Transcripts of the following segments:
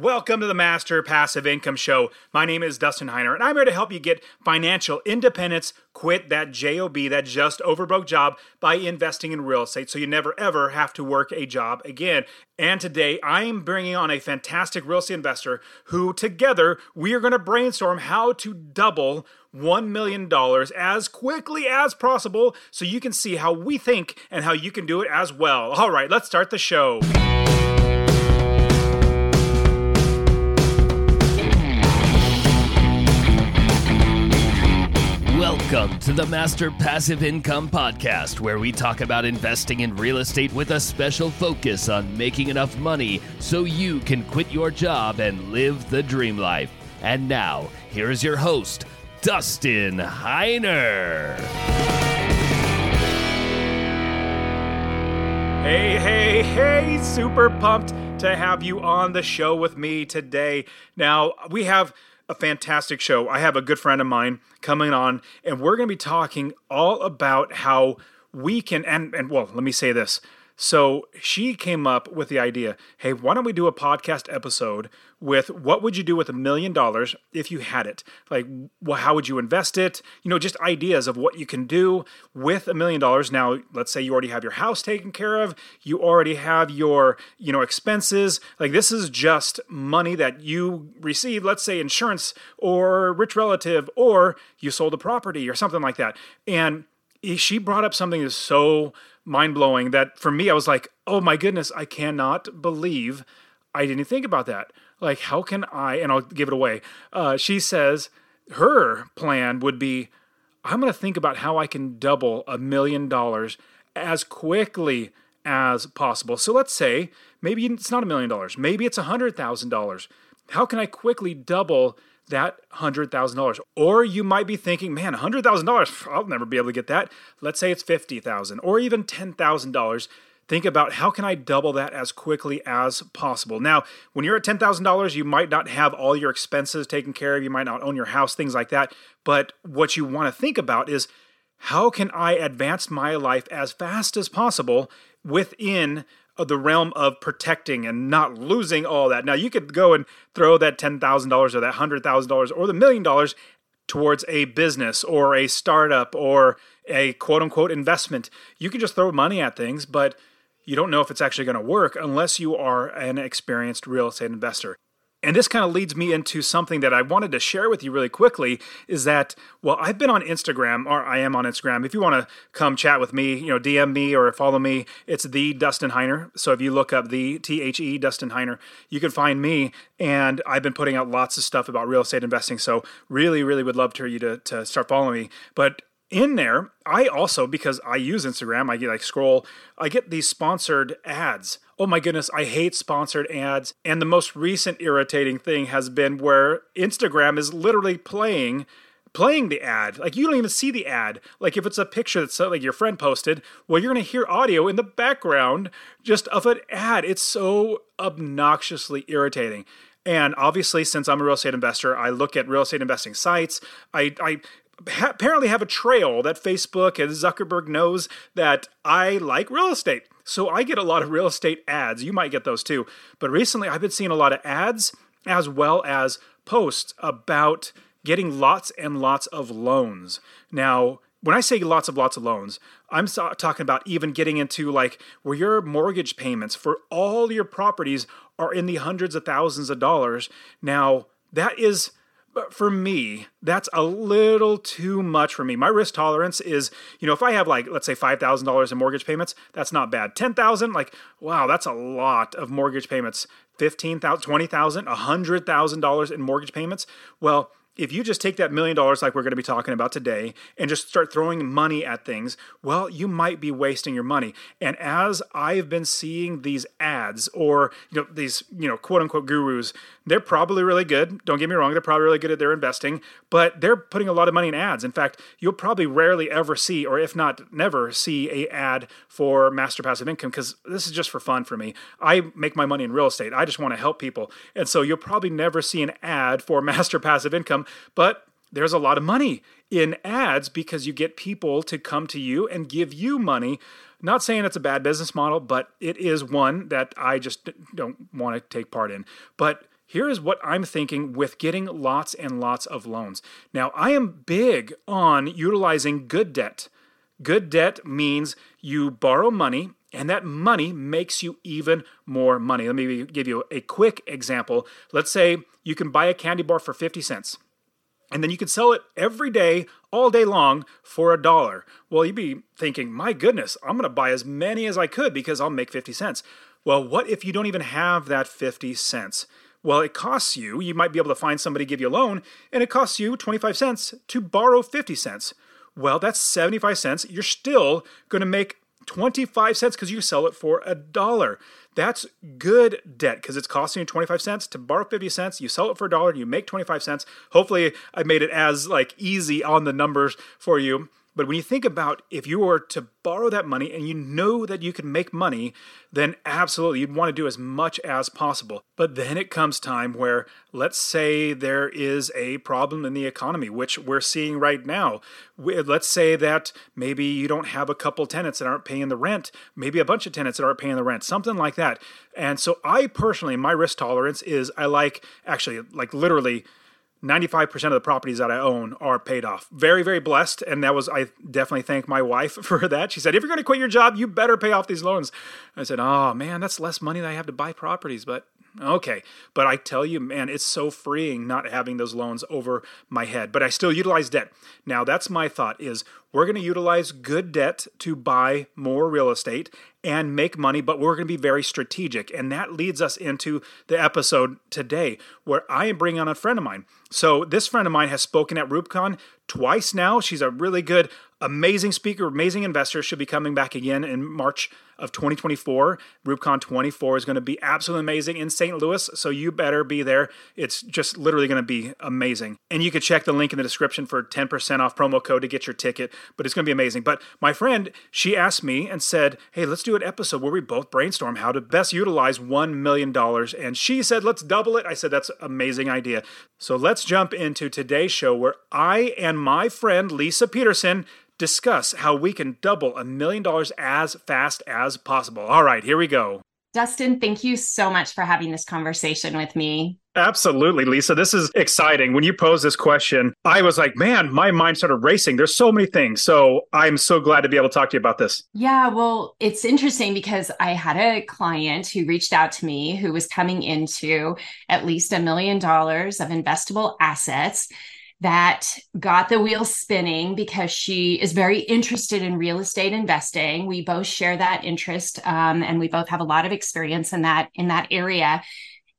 Welcome to the Master Passive Income Show. My name is Dustin Heiner, and I'm here to help you get financial independence, quit that JOB, that just overbroke job, by investing in real estate so you never ever have to work a job again. And today I'm bringing on a fantastic real estate investor who, together, we are going to brainstorm how to double $1 million as quickly as possible so you can see how we think and how you can do it as well. All right, let's start the show. Welcome to the Master Passive Income Podcast, where we talk about investing in real estate with a special focus on making enough money so you can quit your job and live the dream life. And now, here is your host, Dustin Heiner. Hey, hey, hey, super pumped to have you on the show with me today. Now, we have a fantastic show. I have a good friend of mine coming on, and we're going to be talking all about how we can, and, and well, let me say this. So she came up with the idea hey, why don't we do a podcast episode with what would you do with a million dollars if you had it? Like, well, how would you invest it? You know, just ideas of what you can do with a million dollars. Now, let's say you already have your house taken care of, you already have your, you know, expenses. Like, this is just money that you receive, let's say insurance or rich relative, or you sold a property or something like that. And she brought up something that's so mind blowing that for me, I was like, oh my goodness, I cannot believe I didn't think about that. Like, how can I, and I'll give it away. Uh, she says her plan would be I'm going to think about how I can double a million dollars as quickly as possible. So let's say maybe it's not a million dollars, maybe it's a hundred thousand dollars. How can I quickly double that $100,000. Or you might be thinking, man, $100,000, I'll never be able to get that. Let's say it's 50,000 or even $10,000. Think about how can I double that as quickly as possible. Now, when you're at $10,000, you might not have all your expenses taken care of, you might not own your house, things like that. But what you want to think about is how can I advance my life as fast as possible within the realm of protecting and not losing all that. Now, you could go and throw that $10,000 or that $100,000 or the million dollars towards a business or a startup or a quote unquote investment. You can just throw money at things, but you don't know if it's actually going to work unless you are an experienced real estate investor. And this kind of leads me into something that I wanted to share with you really quickly is that, well, I've been on Instagram, or I am on Instagram. If you want to come chat with me, you know, DM me or follow me, it's the Dustin Heiner. So if you look up the T H E Dustin Heiner, you can find me. And I've been putting out lots of stuff about real estate investing. So really, really would love for you to, to start following me. But in there, I also, because I use Instagram, I get like scroll, I get these sponsored ads. Oh my goodness, I hate sponsored ads. And the most recent irritating thing has been where Instagram is literally playing playing the ad. Like you don't even see the ad. Like if it's a picture that's like your friend posted, well, you're gonna hear audio in the background just of an ad. It's so obnoxiously irritating. And obviously, since I'm a real estate investor, I look at real estate investing sites. I, I apparently have a trail that Facebook and Zuckerberg knows that I like real estate. So I get a lot of real estate ads. You might get those too. But recently I've been seeing a lot of ads as well as posts about getting lots and lots of loans. Now, when I say lots of lots of loans, I'm talking about even getting into like where your mortgage payments for all your properties are in the hundreds of thousands of dollars. Now, that is for me, that's a little too much for me. My risk tolerance is, you know, if I have like let's say five thousand dollars in mortgage payments, that's not bad. Ten thousand, like wow, that's a lot of mortgage payments. Fifteen thousand, twenty thousand, a hundred thousand dollars in mortgage payments. Well, if you just take that million dollars like we're going to be talking about today and just start throwing money at things, well, you might be wasting your money. And as I've been seeing these ads or you know these you know quote unquote gurus, they're probably really good. Don't get me wrong, they're probably really good at their investing, but they're putting a lot of money in ads. In fact, you'll probably rarely ever see, or if not never see, a ad for master passive income because this is just for fun for me. I make my money in real estate. I just want to help people, and so you'll probably never see an ad for master passive income but there's a lot of money in ads because you get people to come to you and give you money. Not saying it's a bad business model, but it is one that I just don't want to take part in. But here is what I'm thinking with getting lots and lots of loans. Now, I am big on utilizing good debt. Good debt means you borrow money and that money makes you even more money. Let me give you a quick example. Let's say you can buy a candy bar for 50 cents and then you could sell it every day, all day long for a dollar. Well, you'd be thinking, my goodness, I'm going to buy as many as I could because I'll make 50 cents. Well, what if you don't even have that 50 cents? Well, it costs you, you might be able to find somebody to give you a loan, and it costs you 25 cents to borrow 50 cents. Well, that's 75 cents. You're still going to make 25 cents because you sell it for a dollar. That's good debt because it's costing you 25 cents to borrow 50 cents. You sell it for a dollar, you make 25 cents. Hopefully, I made it as like easy on the numbers for you. But when you think about if you were to borrow that money and you know that you can make money, then absolutely you'd want to do as much as possible. But then it comes time where, let's say there is a problem in the economy, which we're seeing right now. Let's say that maybe you don't have a couple tenants that aren't paying the rent, maybe a bunch of tenants that aren't paying the rent, something like that. And so I personally, my risk tolerance is I like actually, like literally, 95% of the properties that I own are paid off. Very, very blessed. And that was, I definitely thank my wife for that. She said, if you're going to quit your job, you better pay off these loans. I said, oh man, that's less money that I have to buy properties. But okay. But I tell you, man, it's so freeing not having those loans over my head. But I still utilize debt. Now, that's my thought is we're going to utilize good debt to buy more real estate and make money, but we're going to be very strategic. And that leads us into the episode today where I am bringing on a friend of mine. So, this friend of mine has spoken at REWBCON twice now. She's a really good, amazing speaker, amazing investor. She'll be coming back again in March of 2024. REWBCON 24 is going to be absolutely amazing in St. Louis, so you better be there. It's just literally going to be amazing. And you can check the link in the description for 10% off promo code to get your ticket, but it's going to be amazing. But my friend, she asked me and said, Hey, let's do an episode where we both brainstorm how to best utilize $1 million. And she said, Let's double it. I said, That's an amazing idea. So let's jump into today's show where I and my friend Leisa Peterson discuss how we can double a million dollars as fast as possible. All right, here we go. Dustin, thank you so much for having this conversation with me. Absolutely, Leisa. This is exciting. When you posed this question, I was like, man, my mind started racing. There's so many things. So I'm so glad to be able to talk to you about this. Yeah, well, it's interesting because I had a client who reached out to me who was coming into at least a million dollars of investable assets that got the wheels spinning because she is very interested in real estate investing. We both share that interest, um, and we both have a lot of experience in that in that area.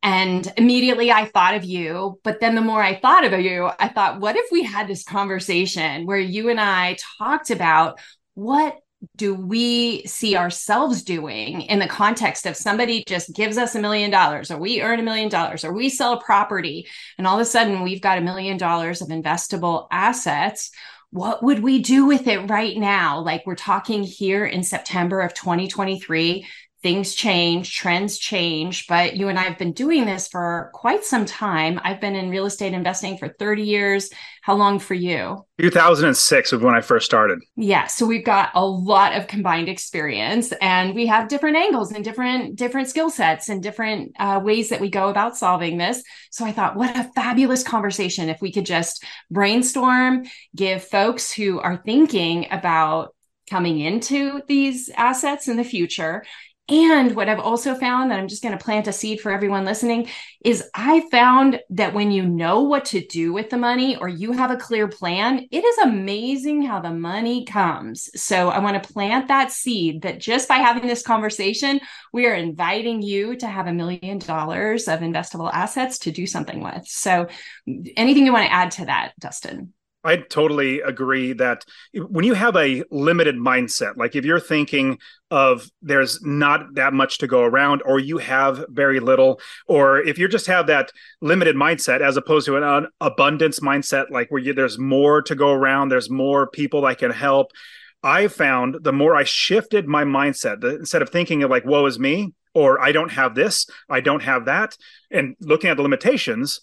And immediately I thought of you. But then the more I thought of you, I thought, what if we had this conversation where you and I talked about what do we see ourselves doing in the context of somebody just gives us a million dollars or we earn a million dollars or we sell a property and all of a sudden we've got a million dollars of investable assets what would we do with it right now? Like we're talking here in September of 2023 things change, trends change, but you and I have been doing this for quite some time. I've been in real estate investing for 30 years. How long for you? 2006 was when I first started. Yeah, so we've got a lot of combined experience and we have different angles and different different skill sets and different uh, ways that we go about solving this. So I thought what a fabulous conversation if we could just brainstorm, give folks who are thinking about coming into these assets in the future and what I've also found that I'm just going to plant a seed for everyone listening is I found that when you know what to do with the money or you have a clear plan, it is amazing how the money comes. So I want to plant that seed that just by having this conversation, we are inviting you to have a million dollars of investable assets to do something with. So anything you want to add to that, Dustin? I totally agree that when you have a limited mindset, like if you're thinking of there's not that much to go around, or you have very little, or if you just have that limited mindset as opposed to an abundance mindset, like where you, there's more to go around, there's more people that can help. I found the more I shifted my mindset, the, instead of thinking of like, woe is me, or I don't have this, I don't have that, and looking at the limitations,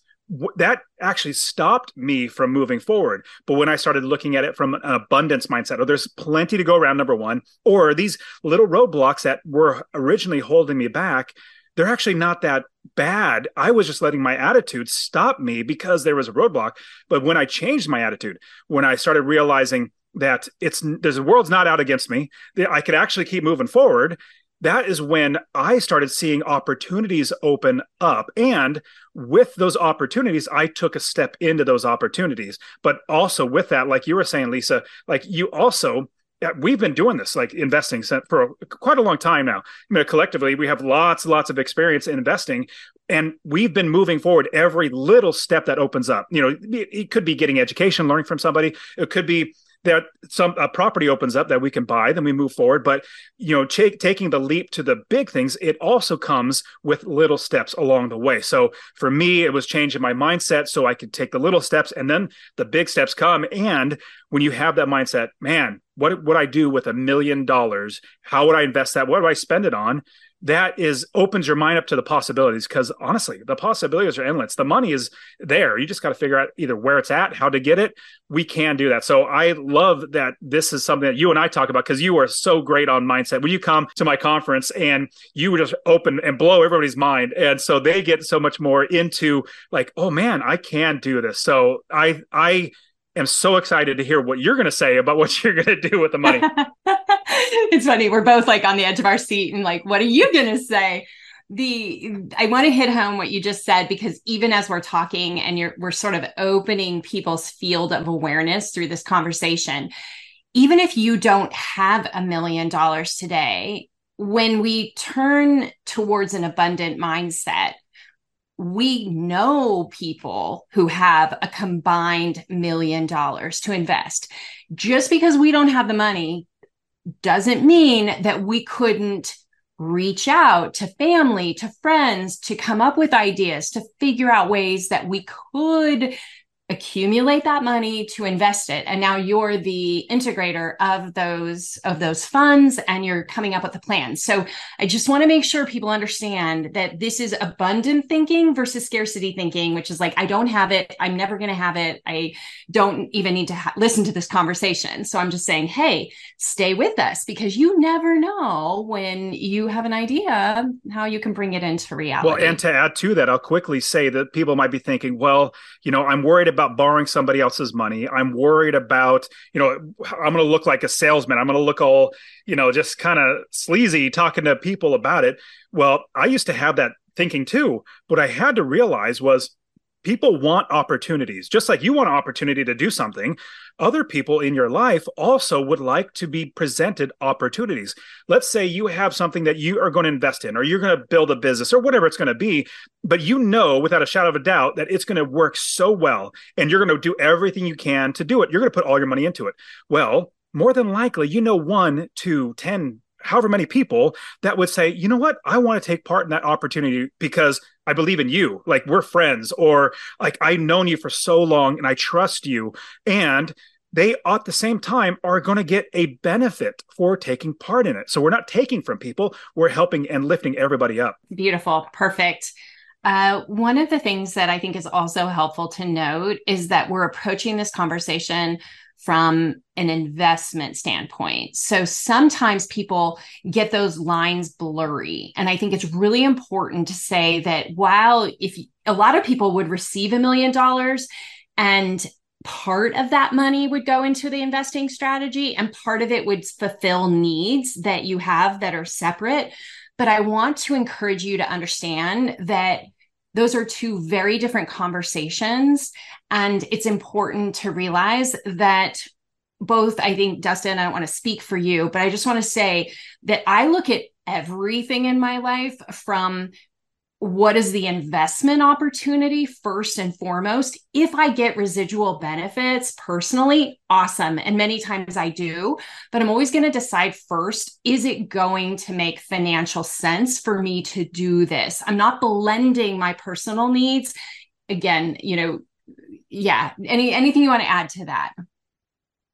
that actually stopped me from moving forward. But when I started looking at it from an abundance mindset, oh, there's plenty to go around, number one, or these little roadblocks that were originally holding me back, they're actually not that bad. I was just letting my attitude stop me because there was a roadblock. But when I changed my attitude, when I started realizing that it's the world's not out against me, I could actually keep moving forward. That is when I started seeing opportunities open up. And with those opportunities, I took a step into those opportunities. But also with that, like you were saying, Leisa, like you also uh, we've been doing this like investing for quite a long time now. I mean, collectively, we have lots, lots of experience in investing, and we've been moving forward every little step that opens up. You know, it could be getting education, learning from somebody. It could be that some a property opens up that we can buy then we move forward. But you know take, taking the leap to the big things it also comes with little steps along the way. So for me it was changing my mindset so i could take the little steps and then the big steps come. And when you have that mindset man what would i do with a million dollars how would i invest that? What do i spend it on that is opens your mind up to the possibilities because honestly the possibilities are endless. The money is there. You just got to figure out either where it's at how to get it. We can do that. So i love that this is something that you and i talk about because you are so great on mindset. When you come to my conference and you just open and blow everybody's mind and so they get so much more into like oh man i can do this. So i i am so excited to hear what you're going to say about what you're going to do with the money. it's funny. We're both like on the edge of our seat and like, what are you going to say? The I want to hit home what you just said because even as we're talking and you're we're sort of opening people's field of awareness through this conversation, even if you don't have a million dollars today, when we turn towards an abundant mindset, we know people who have a combined million dollars to invest. Just because we don't have the money doesn't mean that we couldn't reach out to family, to friends, to come up with ideas, to figure out ways that we could accumulate that money to invest it. And now you're the integrator of those of those funds and you're coming up with a plan. So i just want to make sure people understand that this is abundant thinking versus scarcity thinking which is like i don't have it. I'm never going to have it. I don't even need to ha- listen to this conversation. So i'm just saying hey stay with us because you never know when you have an idea how you can bring it into reality. Well and to add to that i'll quickly say that people might be thinking well you know i'm worried about borrowing somebody else's money. I'm worried about, you know, I'm going to look like a salesman. I'm going to look all, you know, just kind of sleazy talking to people about it. Well, I used to have that thinking too. What I had to realize was people want opportunities just like you want an opportunity to do something other people in your life also would like to be presented opportunities. Let's say you have something that you are going to invest in or you're going to build a business or whatever it's going to be but you know without a shadow of a doubt that it's going to work so well and you're going to do everything you can to do it. You're going to put all your money into it. Well more than likely you know one two ten however many people that would say, you know what, I want to take part in that opportunity because I believe in you. Like we're friends, or like I've known you for so long and I trust you. And they at the same time are going to get a benefit for taking part in it. So we're not taking from people, we're helping and lifting everybody up. Beautiful. Perfect. Uh, one of the things that I think is also helpful to note is that we're approaching this conversation from an investment standpoint. So sometimes people get those lines blurry. And I think it's really important to say that while if a lot of people would receive a million dollars and part of that money would go into the investing strategy and part of it would fulfill needs that you have that are separate. But I want to encourage you to understand that those are two very different conversations. And it's important to realize that both, I think, Dustin, I don't want to speak for you, but I just want to say that I look at everything in my life from what is the investment opportunity first and foremost? If i get residual benefits personally awesome. And many times i do but i'm always going to decide first is it going to make financial sense for me to do this? I'm not blending my personal needs. Again you know yeah any anything you want to add to that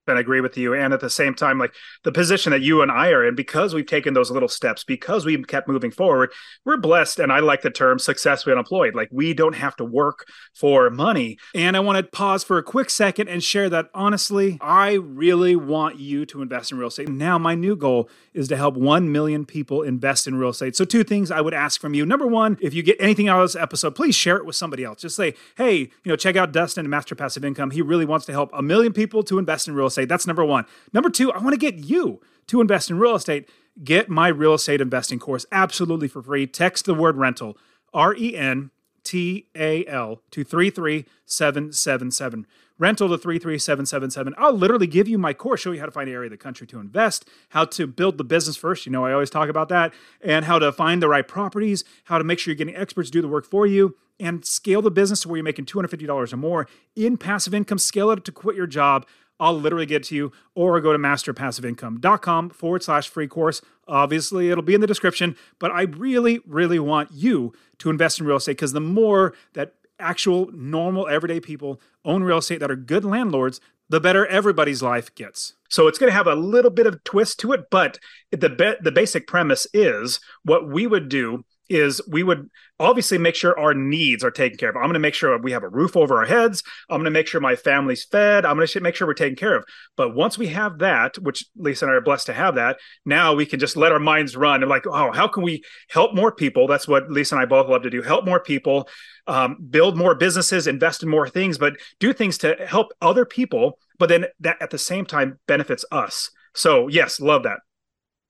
and agree with you. And at the same time, like the position that you and I are in, because we've taken those little steps, because we've kept moving forward, we're blessed. And I like the term successfully unemployed. Like we don't have to work for money. And I want to pause for a quick second and share that honestly, I really want you to invest in real estate. Now, my new goal is to help 1 million people invest in real estate. So, two things I would ask from you. Number one, if you get anything out of this episode, please share it with somebody else. Just say, hey, you know, check out Dustin and Master Passive Income. He really wants to help a million people to invest in real estate. That's number one. Number two, I want to get you to invest in real estate. Get my real estate investing course absolutely for free. Text the word rental, R E N T A L, to 33777 rental to 33777. I'll literally give you my course, show you how to find an area of the country to invest, how to build the business first. You know, I always talk about that, and how to find the right properties, how to make sure you're getting experts to do the work for you, and scale the business to where you're making $250 or more in passive income. Scale it up to quit your job. I'll literally get to you, or go to masterpassiveincome.com forward slash free course. Obviously, it'll be in the description, but I really, really want you to invest in real estate because the more that actual, normal, everyday people own real estate that are good landlords, the better everybody's life gets. So it's going to have a little bit of twist to it, but the be- the basic premise is what we would do is we would obviously make sure our needs are taken care of. I'm going to make sure we have a roof over our heads. I'm going to make sure my family's fed. I'm going to make sure we're taken care of. But once we have that, which Leisa and I are blessed to have that, now we can just let our minds run and like, oh, how can we help more people? That's what Leisa and I both love to do. Help more people, um, build more businesses, invest in more things, but do things to help other people. But then that at the same time benefits us. So yes, love that.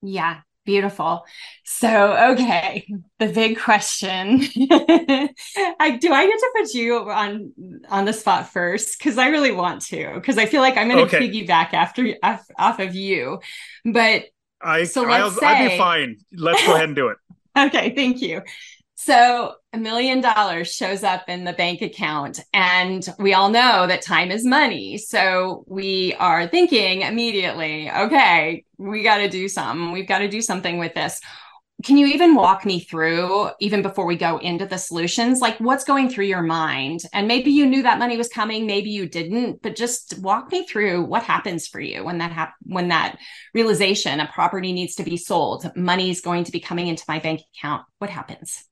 Yeah, Beautiful. So, okay, the big question. I do I get to put you on on the spot first cuz I really want to cuz I feel like I'm going to okay. piggyback after off, off, of you. But I so let's I'll, say I'd be fine. Let's go ahead and do it. okay, thank you. So a million dollars shows up in the bank account, and we all know that time is money. So we are thinking immediately, okay, we got to do something. We've got to do something with this. Can you even walk me through, even before we go into the solutions, like what's going through your mind? And maybe you knew that money was coming, maybe you didn't, but just walk me through what happens for you when that hap- when that realization a property needs to be sold, money is going to be coming into my bank account. What happens?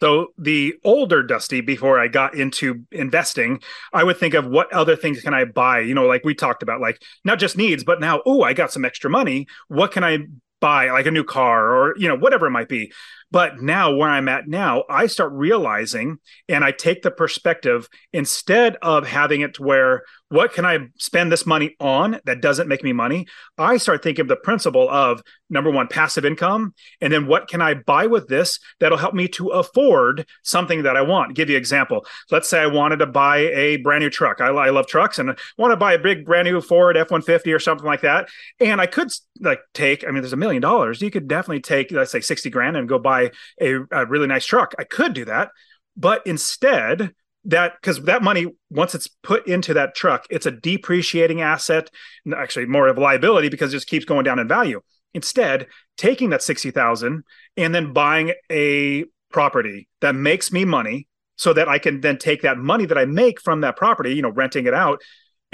So the older Dusty, before I got into investing, I would think of what other things can I buy? You know, like we talked about, like not just needs, but now, oh, I got some extra money. What can I buy? Like a new car or, you know, whatever it might be. But now, where I'm at now, I start realizing and I take the perspective instead of having it where, what can I spend this money on that doesn't make me money? I start thinking of the principle of number one, passive income. And then what can I buy with this that'll help me to afford something that I want? I'll give you an example. Let's say I wanted to buy a brand new truck. I, I love trucks and I want to buy a big brand new Ford F 150 or something like that. And I could like take, I mean, there's a million dollars. You could definitely take, let's say 60 grand and go buy a, a really nice truck. I could do that. But instead, that because that money once it's put into that truck it's a depreciating asset actually more of a liability because it just keeps going down in value instead taking that 60000 and then buying a property that makes me money so that i can then take that money that i make from that property you know renting it out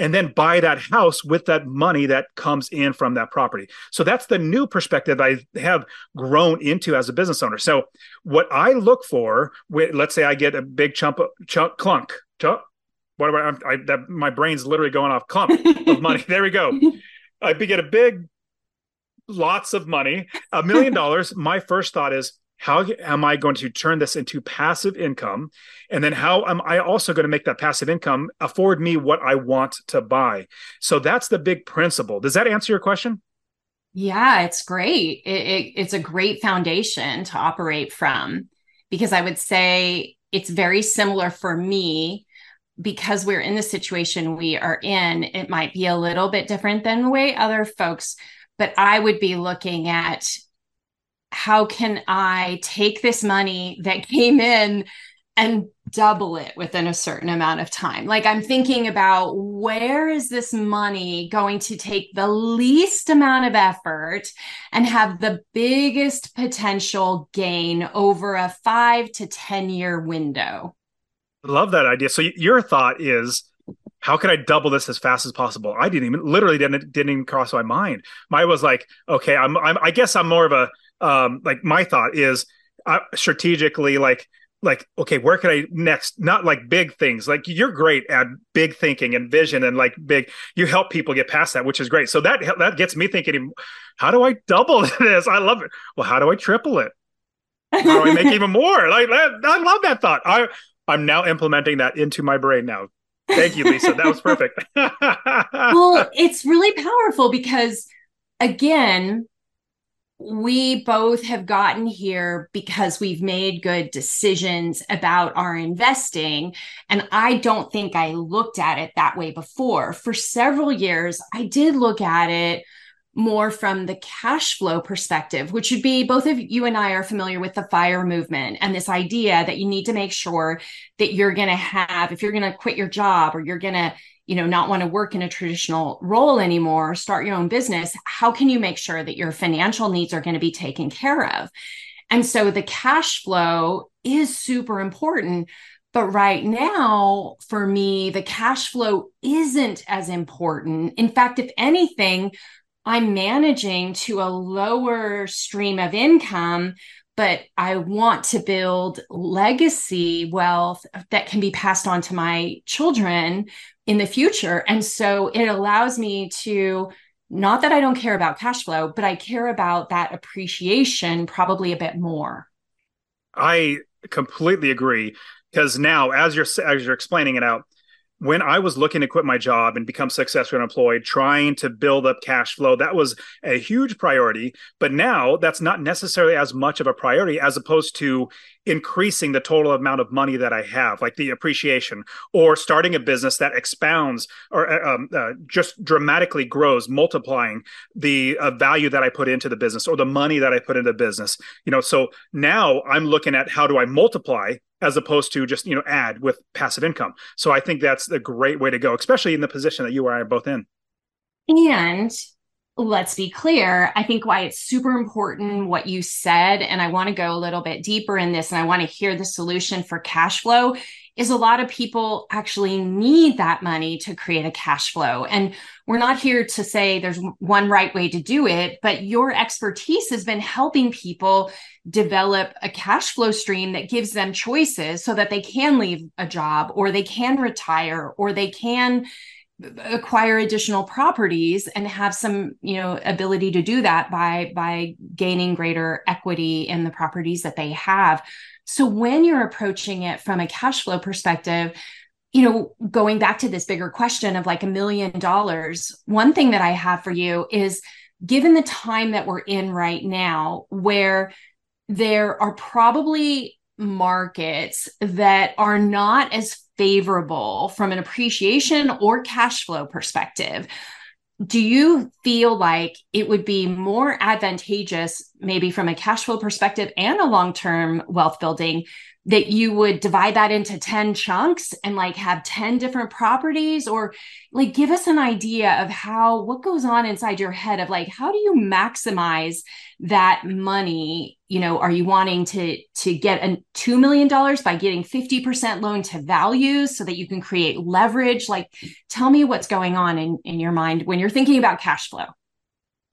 and then buy that house with that money that comes in from that property. So that's the new perspective I have grown into as a business owner. So what I look for, let's say I get a big chunk, chunk clunk, chunk, whatever. I, that my brain's literally going off clump of money. There we go. I get a big, lots of money, a million dollars. My first thought is, how am I going to turn this into passive income? And then how am I also going to make that passive income afford me what I want to buy? So that's the big principle. Does that answer your question? Yeah, it's great. It, it, it's a great foundation to operate from because I would say it's very similar for me because we're in the situation we are in. It might be a little bit different than the way other folks, but I would be looking at how can I take this money that came in and double it within a certain amount of time? Like I'm thinking about where is this money going to take the least amount of effort and have the biggest potential gain over a five to 10 year window? Love that idea. So your thought is how can I double this as fast as possible? I didn't even literally didn't didn't even cross my mind. My was like, okay, I'm, I'm I guess I'm more of a um like my thought is uh, strategically like like okay where can i next? Not like big things. Like you're great at big thinking and vision and like big you help people get past that which is great. So that that gets me thinking how do i double this? I love it. Well how do i triple it? How do i make even more? Like i love that thought. I i'm now implementing that into my brain now. Thank you leisa. That was perfect. Well it's really powerful because again we both have gotten here because we've made good decisions about our investing. And I don't think I looked at it that way before. For several years, I did look at it more from the cash flow perspective, which would be both of you and I are familiar with the fire movement and this idea that you need to make sure that you're going to have, if you're going to quit your job or you're going to you know not want to work in a traditional role anymore start your own business how can you make sure that your financial needs are going to be taken care of? And so the cash flow is super important but right now for me the cash flow isn't as important. In fact if anything i'm managing to a lower stream of income but I want to build legacy wealth that can be passed on to my children in the future. And so it allows me to not that I don't care about cash flow, but I care about that appreciation probably a bit more. I completely agree because now as you're as you're explaining it out, when I was looking to quit my job and become successful employed, trying to build up cash flow, that was a huge priority. But now that's not necessarily as much of a priority as opposed to increasing the total amount of money that I have, like the appreciation, or starting a business that expounds or uh, um, uh, just dramatically grows, multiplying the uh, value that I put into the business or the money that I put into the business. You know, so now I'm looking at how do I multiply as opposed to just you know add with passive income. So I think that's a great way to go, especially in the position that you and I are both in. And let's be clear. I think why it's super important what you said, and I want to go a little bit deeper in this, and I want to hear the solution for cash flow is a lot of people actually need that money to create a cash flow. And we're not here to say there's one right way to do it, but your expertise has been helping people develop a cash flow stream that gives them choices so that they can leave a job or they can retire or they can acquire additional properties and have some you know ability to do that by by gaining greater equity in the properties that they have. So when you're approaching it from a cash flow perspective you know going back to this bigger question of like a million dollars one thing that i have for you is given the time that we're in right now where there are probably markets that are not as favorable from an appreciation or cash flow perspective. Do you feel like it would be more advantageous, maybe from a cash flow perspective and a long term wealth building, that you would divide that into 10 chunks and like have 10 different properties or like give us an idea of how what goes on inside your head of like how do you maximize that money? You know are you wanting to to get a 2 million dollars by getting 50% loan to value so that you can create leverage? Like tell me what's going on in in your mind when you're thinking about cash flow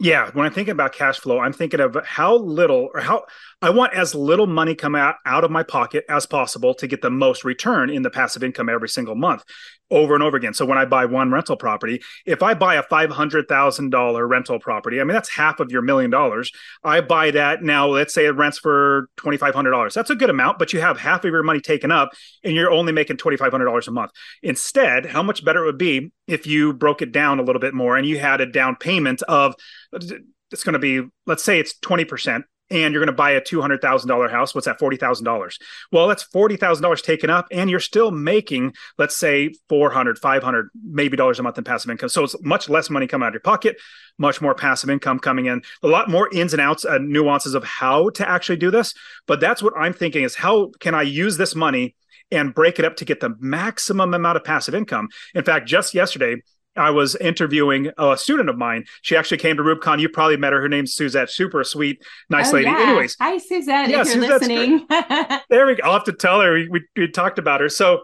yeah, when I think about cash flow, I'm thinking of how little or how I want as little money come out, out of my pocket as possible to get the most return in the passive income every single month over and over again. So when I buy one rental property, if I buy a $500,000 rental property, I mean, that's half of your million dollars. I buy that now, let's say it rents for $2,500. That's a good amount, but you have half of your money taken up and you're only making $2,500 a month. Instead, how much better it would be if you broke it down a little bit more and you had a down payment of, it's going to be, let's say it's 20% and you're going to buy a $200,000 house, what's that? $40,000. Well, that's $40,000 taken up and you're still making, let's say 400, 500, maybe dollars a month in passive income. So it's much less money coming out of your pocket, much more passive income coming in, a lot more ins and outs and nuances of how to actually do this. But that's what I'm thinking is how can I use this money and break it up to get the maximum amount of passive income? In fact, just yesterday, I was interviewing a student of mine. She actually came to REWBCON. You probably met her. Her name's Suzette. Super sweet, nice oh, lady. Yeah. Anyways, hi Suzette. Yeah, if you're Suzette's listening. there we go. I'll have to tell her. We, we, we talked about her. So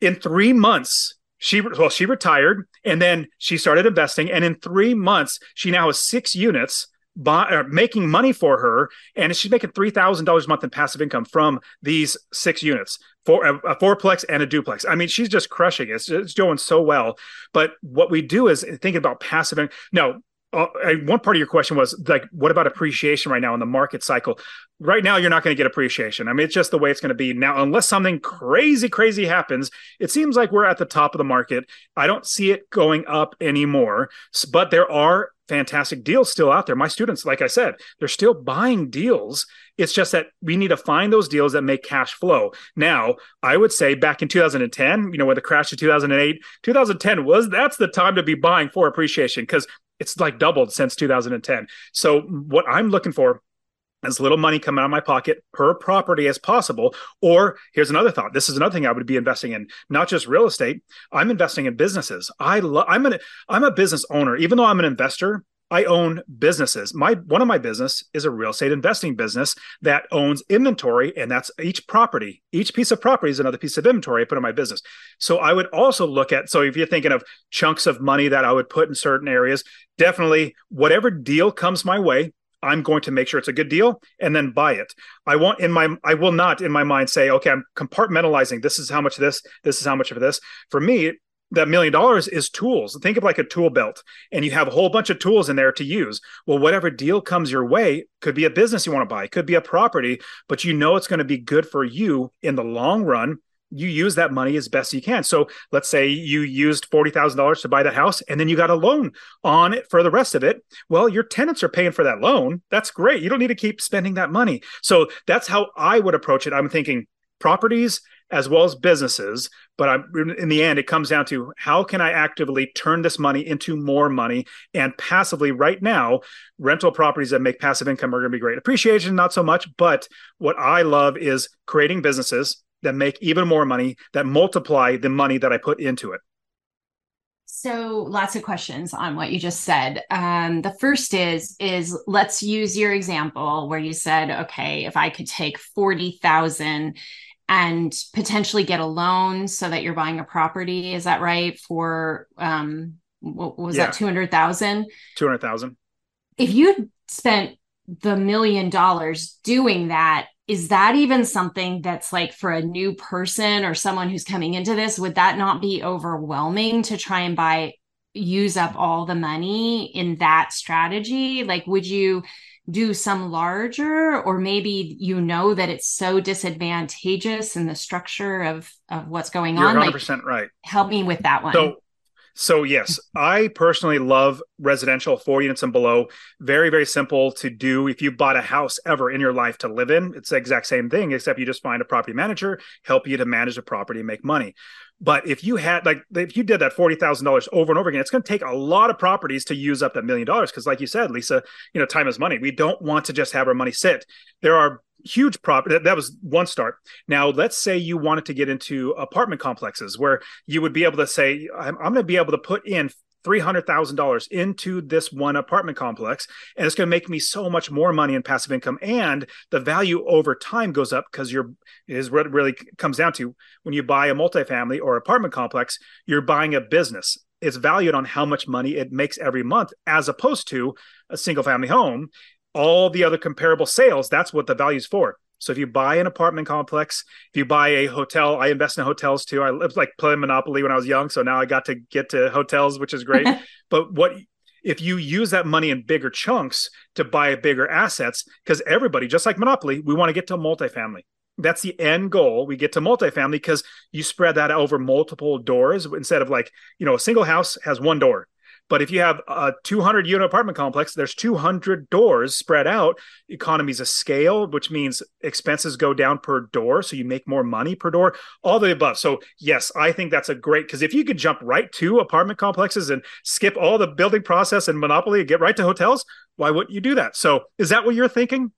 in three months, she well she retired and then she started investing and in three months she now has six units buy, uh, making money for her and she's making $3000 a month in passive income from these six units for a, a fourplex and a duplex. I mean she's just crushing it. It's, it's going so well. But what we do is thinking about passive income no uh, one part of your question was like what about appreciation right now in the market cycle? Right now you're not going to get appreciation. I mean it's just the way it's going to be. Now unless something crazy crazy happens it seems like we're at the top of the market. I don't see it going up anymore. But there are fantastic deals still out there. My students like i said they're still buying deals. It's just that we need to find those deals that make cash flow. Now i would say back in 2010 you know when the crash of 2008 2010 was that's the time to be buying for appreciation because it's like doubled since 2010. So what I'm looking for as little money coming out of my pocket per property as possible. Or here's another thought. This is another thing I would be investing in, not just real estate. I'm investing in businesses. I love. I'm an I'm a business owner. Even though I'm an investor, I own businesses. My one of my business is a real estate investing business that owns inventory, and that's each property. Each piece of property is another piece of inventory I put in my business. So I would also look at. So if you're thinking of chunks of money that I would put in certain areas, definitely whatever deal comes my way, I'm going to make sure it's a good deal and then buy it. I want in my I will not in my mind say, okay, I'm compartmentalizing. This is how much of this, this is how much of this. For me, that million dollars is tools. Think of like a tool belt, and you have a whole bunch of tools in there to use. Well, whatever deal comes your way could be a business you want to buy, could be a property, but you know it's going to be good for you in the long run. You use that money as best you can. So let's say you used forty thousand dollars to buy the house, and then you got a loan on it for the rest of it. Well, your tenants are paying for that loan. That's great. You don't need to keep spending that money. So that's how I would approach it. I'm thinking properties as well as businesses. But I'm, in the end, it comes down to how can I actively turn this money into more money and passively right now, rental properties that make passive income are going to be great. Appreciation, not so much. But what I love is creating businesses that make even more money that multiply the money that I put into it. So lots of questions on what you just said. Um, the first is is let's use your example where you said, okay, if I could take forty thousand and potentially get a loan so that you're buying a property. Is that right? For um, what was yeah. that? Two hundred thousand. Two hundred thousand. If you spent the million dollars doing that, is that even something that's like for a new person or someone who's coming into this? Would that not be overwhelming to try and buy? use up all the money in that strategy like would you do some larger or maybe you know that it's so disadvantageous in the structure of of what's going You're on 100% like, right help me with that one so so yes i personally love residential four units and below. Very very simple to do if you bought a house ever in your life to live in. It's the exact same thing except you just find a property manager help you to manage the property and make money but if you had like if you did that forty thousand dollars over and over again, it's going to take a lot of properties to use up that million dollars. Because, like you said, Leisa, you know, time is money. We don't want to just have our money sit. There are huge property that, was one start now let's say you wanted to get into apartment complexes where you would be able to say i'm, I'm going to be able to put in $300,000 into this one apartment complex and it's going to make me so much more money in passive income and the value over time goes up because you're is what it really comes down to. When you buy a multifamily or apartment complex you're buying a business. It's valued on how much money it makes every month as opposed to a single family home. All the other comparable sales that's what the value is for so if you buy an apartment complex, if you buy a hotel, I invest in hotels too. I was like playing Monopoly when I was young, so now I got to get to hotels, which is great. but what if you use that money in bigger chunks to buy bigger assets? Because everybody, just like Monopoly, we want to get to multifamily. That's the end goal. We get to multifamily because you spread that over multiple doors instead of like, you know, a single house has one door. But if you have a 200 unit apartment complex, there's 200 doors spread out. Economies of scale, which means expenses go down per door, so you make more money per door. All the above. So yes, I think that's a great because if you could jump right to apartment complexes and skip all the building process and monopoly and get right to hotels, why wouldn't you do that? So is that what you're thinking?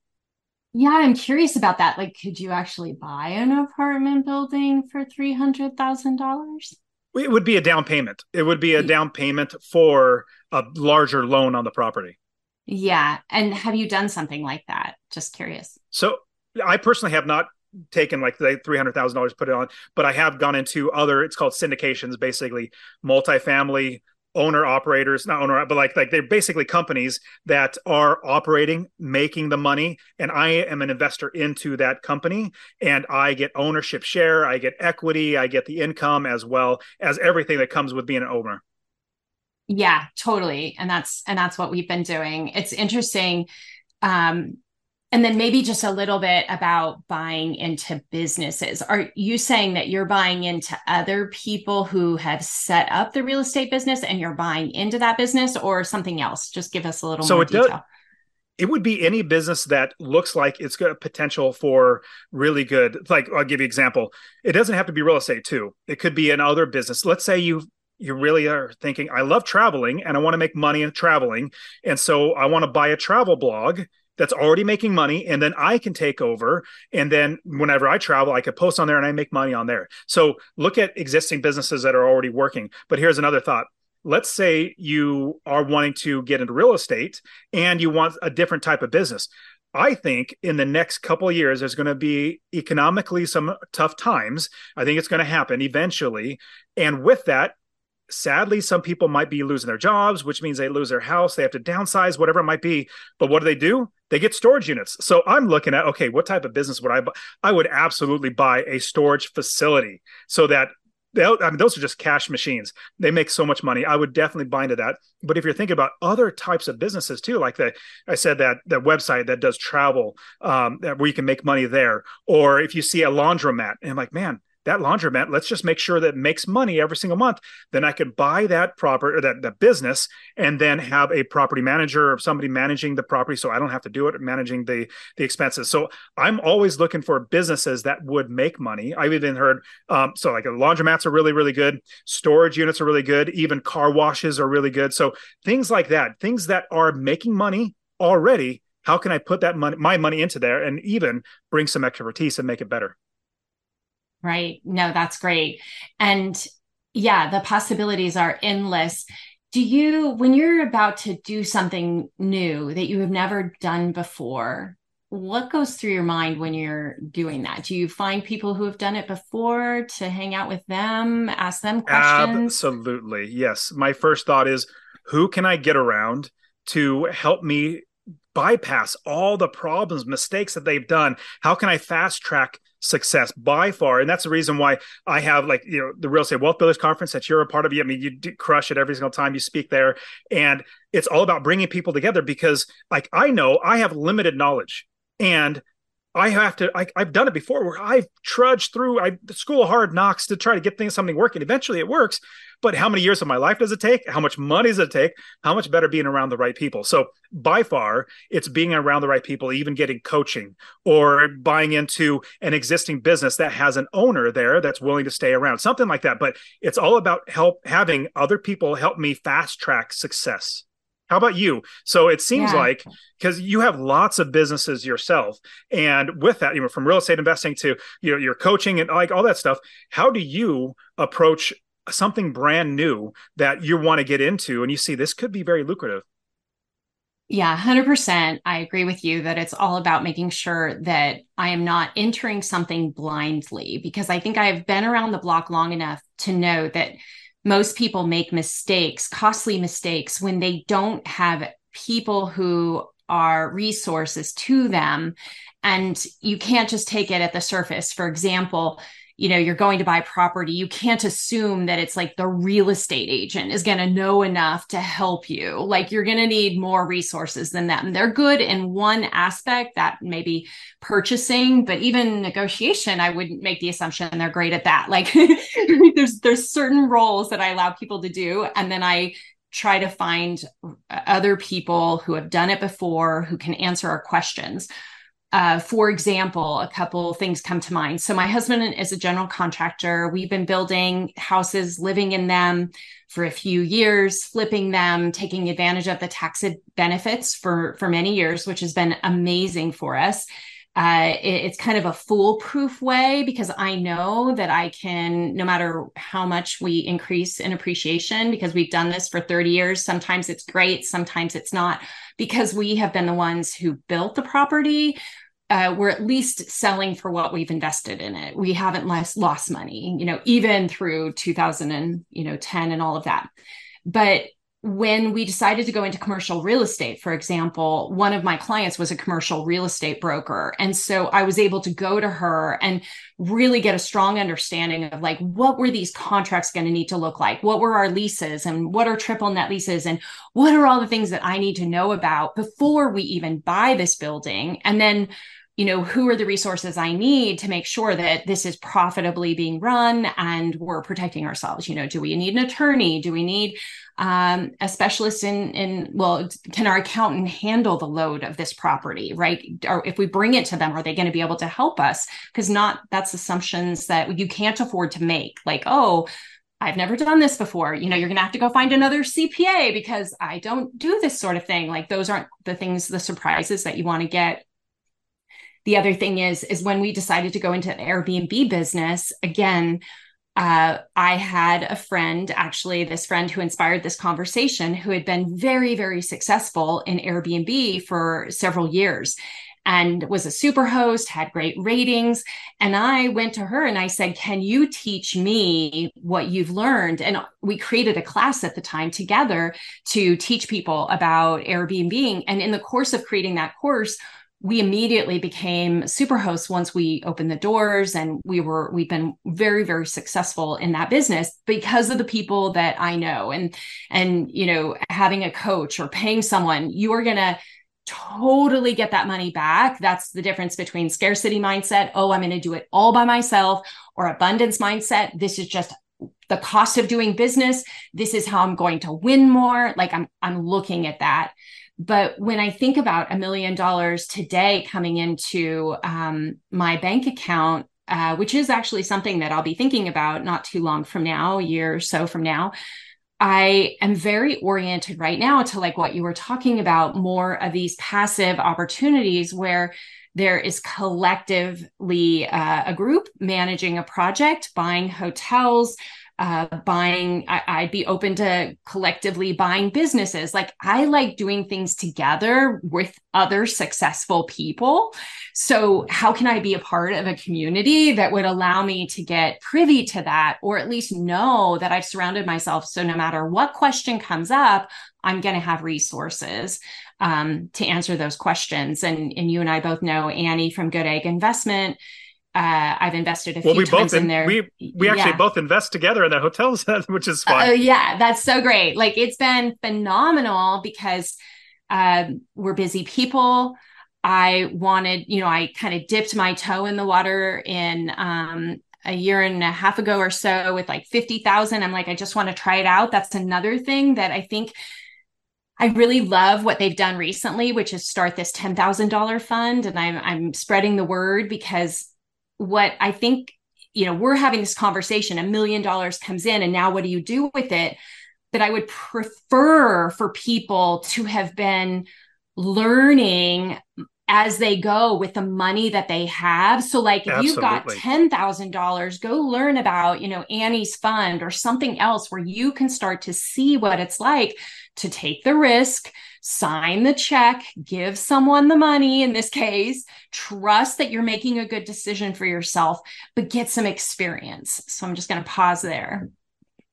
Yeah, I'm curious about that. Like, could you actually buy an apartment building for three hundred thousand dollars? It would be a down payment. It would be a down payment for a larger loan on the property. Yeah. And have you done something like that? Just curious. So I personally have not taken like the three hundred thousand dollars, put it on, but I have gone into other. It's called syndications, basically multifamily owner operators not owner but like like they're basically companies that are operating making the money and i am an investor into that company and i get ownership share i get equity i get the income as well as everything that comes with being an owner. Yeah totally. And that's and that's what we've been doing. It's interesting um and then maybe just a little bit about buying into businesses. Are you saying that you're buying into other people who have set up the real estate business and you're buying into that business or something else? Just give us a little so more it detail. Does, it would be any business that looks like it's got potential for really good. Like I'll give you an example. It doesn't have to be real estate too. It could be another business. Let's say you you really are thinking, I love traveling and I want to make money in traveling. And so I want to buy a travel blog that's already making money and then I can take over and then whenever I travel I could post on there and I make money on there. So look at existing businesses that are already working. But here's another thought. Let's say you are wanting to get into real estate and you want a different type of business. I think in the next couple of years, there's going to be economically some tough times. I think it's going to happen eventually. And with that, sadly, some people might be losing their jobs, which means they lose their house. They have to downsize, whatever it might be. But what do they do? They get storage units. So I'm looking at okay, what type of business would I buy? I would absolutely buy a storage facility so that I mean, those are just cash machines. They make so much money. I would definitely buy into that. But if you're thinking about other types of businesses too, like the I said that that website that does travel, um, where you can make money there, or if you see a laundromat, and I'm like, man, that laundromat let's just make sure that it makes money every single month then i could buy that property or that, that business and then have a property manager or somebody managing the property so i don't have to do it managing the the expenses. So i'm always looking for businesses that would make money. I've even heard um, so like laundromats are really really good. Storage units are really good. Even car washes are really good. So things like that things that are making money already how can i put that money my money into there and even bring some expertise and make it better Right. No, that's great. And yeah, the possibilities are endless. Do you, when you're about to do something new that you have never done before, what goes through your mind when you're doing that? Do you find people who have done it before to hang out with them, ask them questions? Absolutely. Yes. My first thought is who can I get around to help me bypass all the problems, mistakes that they've done? How can I fast track success by far. And that's the reason why i have like you know the real estate wealth builders conference that you're a part of. I mean you crush it every single time you speak there. And it's all about bringing people together because like i know i have limited knowledge. And I have to. I, have done it before, where I've trudged through I, the school of hard knocks to try to get things something working. Eventually, it works. But how many years of my life does it take? How much money does it take? How much better being around the right people? So by far, it's being around the right people, even getting coaching or buying into an existing business that has an owner there that's willing to stay around, something like that. But it's all about help having other people help me fast track success. How about you? So it seems yeah. like because you have lots of businesses yourself, and with that, you know, from real estate investing to you know your coaching and like all that stuff. How do you approach something brand new that you want to get into, and you see this could be very lucrative? Yeah, 100%. I agree with you that it's all about making sure that I am not entering something blindly because I think I've been around the block long enough to know that most people make mistakes, costly mistakes, when they don't have people who are resources to them. And you can't just take it at the surface. For example, you know you're going to buy property you can't assume that it's like the real estate agent is going to know enough to help you. Like you're going to need more resources than and they're good in one aspect that maybe purchasing but even negotiation i wouldn't make the assumption they're great at that. Like there's there's certain roles that i allow people to do and then i try to find other people who have done it before who can answer our questions uh, for example, a couple things come to mind. So, my husband is a general contractor. We've been building houses, living in them for a few years, flipping them, taking advantage of the tax benefits for for many years, which has been amazing for us. Uh, it, it's kind of a foolproof way because I know that I can, no matter how much we increase in appreciation, because we've done this for 30 years, sometimes it's great, sometimes it's not, because we have been the ones who built the property uh, we're at least selling for what we've invested in it. We haven't lost lost money, you know, even through 2000 and you know 10 and all of that. But when we decided to go into commercial real estate, for example, one of my clients was a commercial real estate broker. And so I was able to go to her and really get a strong understanding of like, what were these contracts going to need to look like? What were our leases and what are triple net leases? And what are all the things that I need to know about before we even buy this building? And then you know who are the resources i need to make sure that this is profitably being run and we're protecting ourselves you know do we need an attorney do we need um, a specialist in in well can our accountant handle the load of this property right or if we bring it to them are they going to be able to help us because not that's assumptions that you can't afford to make like oh I've never done this before. You know, you're going to have to go find another CPA because I don't do this sort of thing. Like those aren't the things, the surprises that you want to get. The other thing is, is when we decided to go into the Airbnb business, again, uh, I had a friend, actually, this friend who inspired this conversation, who had been very, very successful in Airbnb for several years and was a super host, had great ratings. And I went to her and I said, Can you teach me what you've learned? And we created a class at the time together to teach people about Airbnb. And in the course of creating that course, we immediately became super hosts once we opened the doors and we were we've been very very successful in that business because of the people that i know. And and you know having a coach or paying someone you are going to totally get that money back. That's the difference between scarcity mindset oh i'm going to do it all by myself or abundance mindset this is just the cost of doing business. This is how i'm going to win more. Like i'm i'm looking at that but when I think about a million dollars today coming into um, my bank account, uh, which is actually something that I'll be thinking about not too long from now, a year or so from now, I am very oriented right now to like what you were talking about more of these passive opportunities where there is collectively uh, a group managing a project, buying hotels, uh, buying I, would be open to collectively buying businesses. Like i like doing things together with other successful people. So how can i be a part of a community that would allow me to get privy to that or at least know that i've surrounded myself? So no matter what question comes up i'm going to have resources um, to answer those questions. And and you and i both know annie from good egg investment uh, I've invested a well, few we times both in, in there. We we actually yeah. both invest together in the hotels, which is fun. Oh yeah, that's so great. Like it's been phenomenal because uh, we're busy people. I wanted, you know, I kind of dipped my toe in the water in um, a year and a half ago or so with like 50,000. I'm like, I just want to try it out. That's another thing that I think I really love what they've done recently, which is start this $10,000 fund. And I'm, I'm spreading the word because what I think, you know, we're having this conversation, a million dollars comes in, and now what do you do with it? That I would prefer for people to have been learning as they go with the money that they have. So like if Absolutely. you've got $10,000, go learn about, you know, Annie's fund or something else where you can start to see what it's like to take the risk, sign the check, give someone the money in this case, trust that you're making a good decision for yourself, but get some experience. So I'm just going to pause there.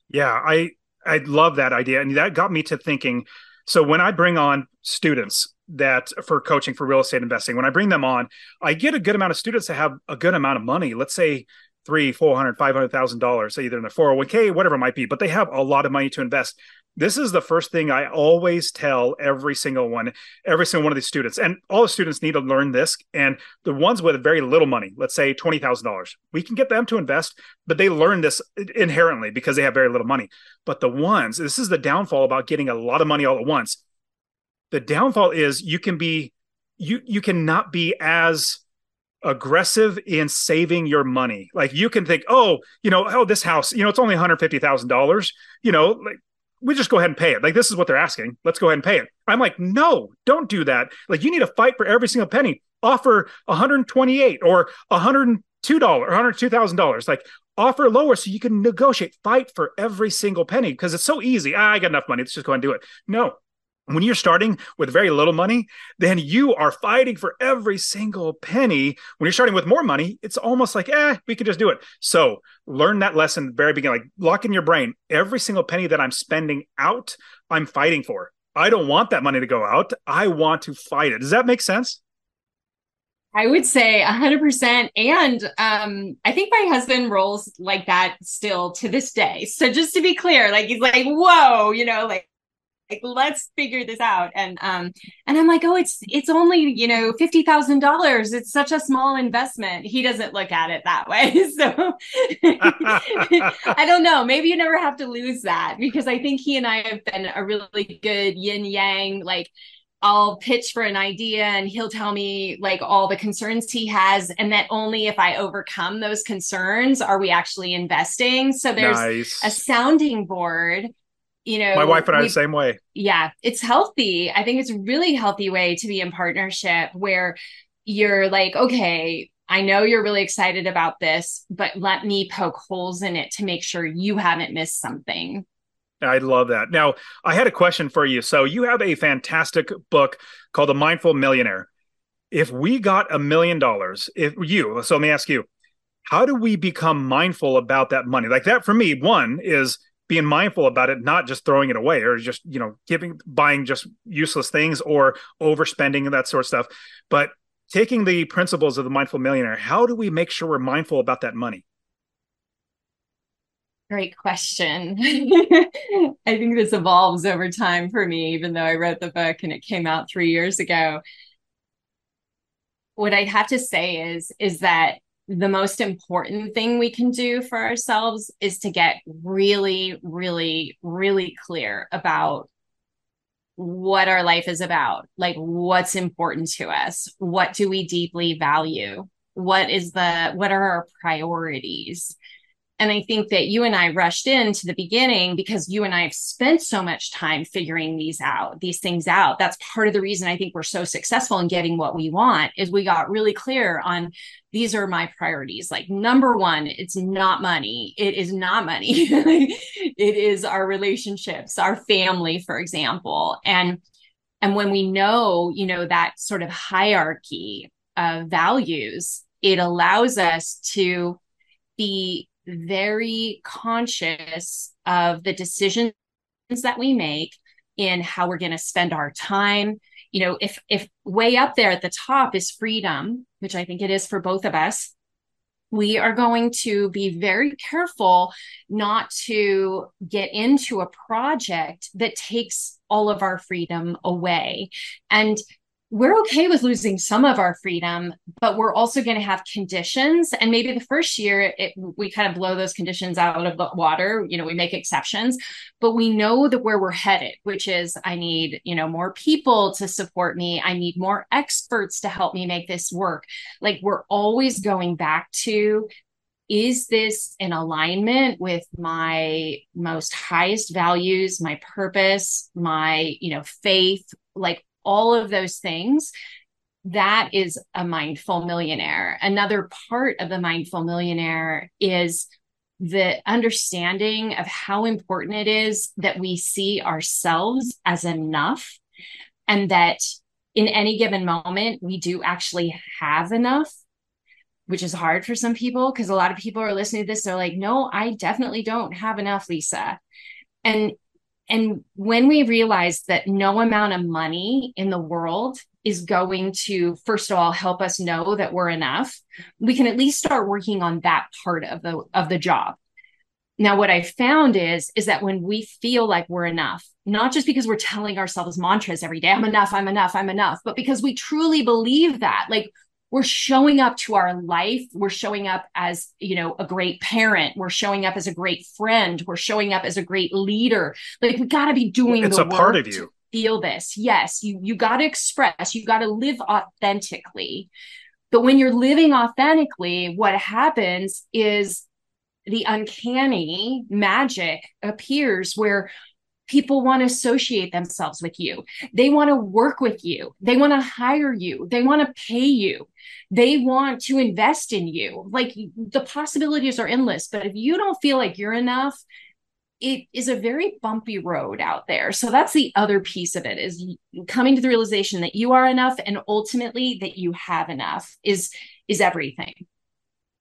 Yeah, I I love that idea and that got me to thinking so when I bring on students that for coaching for real estate investing, when I bring them on, I get a good amount of students that have a good amount of money. Let's say three, four hundred, five hundred thousand dollars, either in their 401k, whatever it might be, but they have a lot of money to invest this is the first thing I always tell every single one, every single one of these students. And all the students need to learn this. And the ones with very little money, let's say $20,000, we can get them to invest, but they learn this inherently because they have very little money. But the ones, this is the downfall about getting a lot of money all at once. The downfall is you can be, you, you cannot be as aggressive in saving your money. Like you can think, oh, you know, oh, this house, you know, it's only $150,000. You know, like we just go ahead and pay it. Like this is what they're asking. Let's go ahead and pay it. I'm like, no, don't do that. Like you need to fight for every single penny. Offer 128 or 102 dollar or 102 thousand dollars. Like offer lower so you can negotiate. Fight for every single penny because it's so easy. Ah, I got enough money. Let's just go and do it. No, when you're starting with very little money, then you are fighting for every single penny. When you're starting with more money, it's almost like, eh, we could just do it. So learn that lesson very beginning, like lock in your brain. Every single penny that I'm spending out, I'm fighting for. I don't want that money to go out. I want to fight it. Does that make sense? I would say 100%. And um, I think my husband rolls like that still to this day. So just to be clear, like he's like, whoa, you know, like, like let's figure this out and um and i'm like oh it's it's only you know $50000 it's such a small investment he doesn't look at it that way so i don't know maybe you never have to lose that because i think he and i have been a really good yin yang like I'll pitch for an idea and he'll tell me like all the concerns he has and that only if I overcome those concerns are we actually investing. So there's nice. a sounding board. You know, my wife and I the same way. Yeah, it's healthy. I think it's a really healthy way to be in partnership where you're like, okay, I know you're really excited about this, but let me poke holes in it to make sure you haven't missed something. I love that. Now, I had a question for you. So, you have a fantastic book called The Mindful Millionaire. If we got a million dollars, if you, so let me ask you, how do we become mindful about that money? Like that for me, one is being mindful about it, not just throwing it away or just, you know, giving, buying just useless things or overspending and that sort of stuff. But taking the principles of the mindful millionaire, how do we make sure we're mindful about that money? Great question. I think this evolves over time for me, even though I wrote the book and it came out three years ago. What I'd have to say is, is that the most important thing we can do for ourselves is to get really, really, really clear about what our life is about, like what's important to us, what do we deeply value, what is the what are our priorities and I think that you and I rushed into the beginning because you and I have spent so much time figuring these out, these things out. That's part of the reason I think we're so successful in getting what we want is we got really clear on these are my priorities. Like number one, it's not money. It is not money. it is our relationships, our family, for example. And and when we know, you know, that sort of hierarchy of values, it allows us to be very conscious of the decisions that we make in how we're going to spend our time. You know if if way up there at the top is freedom which i think it is for both of us we are going to be very careful not to get into a project that takes all of our freedom away. And we're okay with losing some of our freedom, but we're also going to have conditions. And maybe the first year, it, we kind of blow those conditions out of the water. You know, we make exceptions, but we know that where we're headed, which is I need, you know, more people to support me. I need more experts to help me make this work. Like we're always going back to is this in alignment with my most highest values my purpose my you know faith like all of those things that is a mindful millionaire. Another part of the mindful millionaire is the understanding of how important it is that we see ourselves as enough and that in any given moment we do actually have enough which is hard for some people because a lot of people are listening to this they're like no i definitely don't have enough leisa. And and when we realize that no amount of money in the world is going to, first of all, help us know that we're enough, we can at least start working on that part of the of the job. Now, what I found is, is that when we feel like we're enough, not just because we're telling ourselves mantras every day, I'm enough, I'm enough, I'm enough, but because we truly believe that, like we're showing up to our life. We're showing up as you know a great parent. We're showing up as a great friend. We're showing up as a great leader. Like we got to be doing it's the a part of you. feel this. Yes you you got to express. You got to live authentically. But when you're living authentically what happens is the uncanny magic appears where people want to associate themselves with you. They want to work with you. They want to hire you. They want to pay you. They want to invest in you. Like the possibilities are endless. But if you don't feel like you're enough, it is a very bumpy road out there. So that's the other piece of it is coming to the realization that you are enough and ultimately that you have enough is is everything.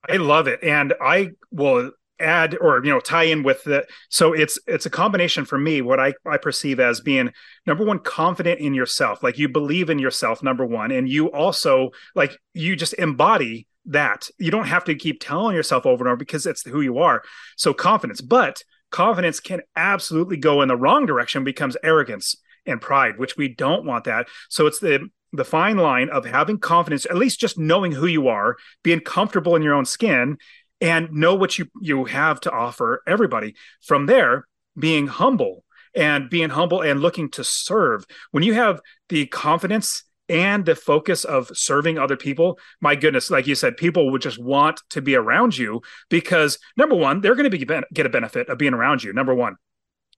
I love it. And I will add or you know tie in with the so it's it's a combination for me what i i perceive as being number one confident in yourself like you believe in yourself number one and you also like you just embody that. You don't have to keep telling yourself over and over because it's who you are. So confidence but confidence can absolutely go in the wrong direction becomes arrogance and pride which we don't want that. So it's the the fine line of having confidence at least just knowing who you are being comfortable in your own skin and know what you you have to offer everybody from there being humble and being humble and looking to serve when you have the confidence and the focus of serving other people, my goodness, like you said, people would just want to be around you because number one, they're going to be get a benefit of being around you. Number one,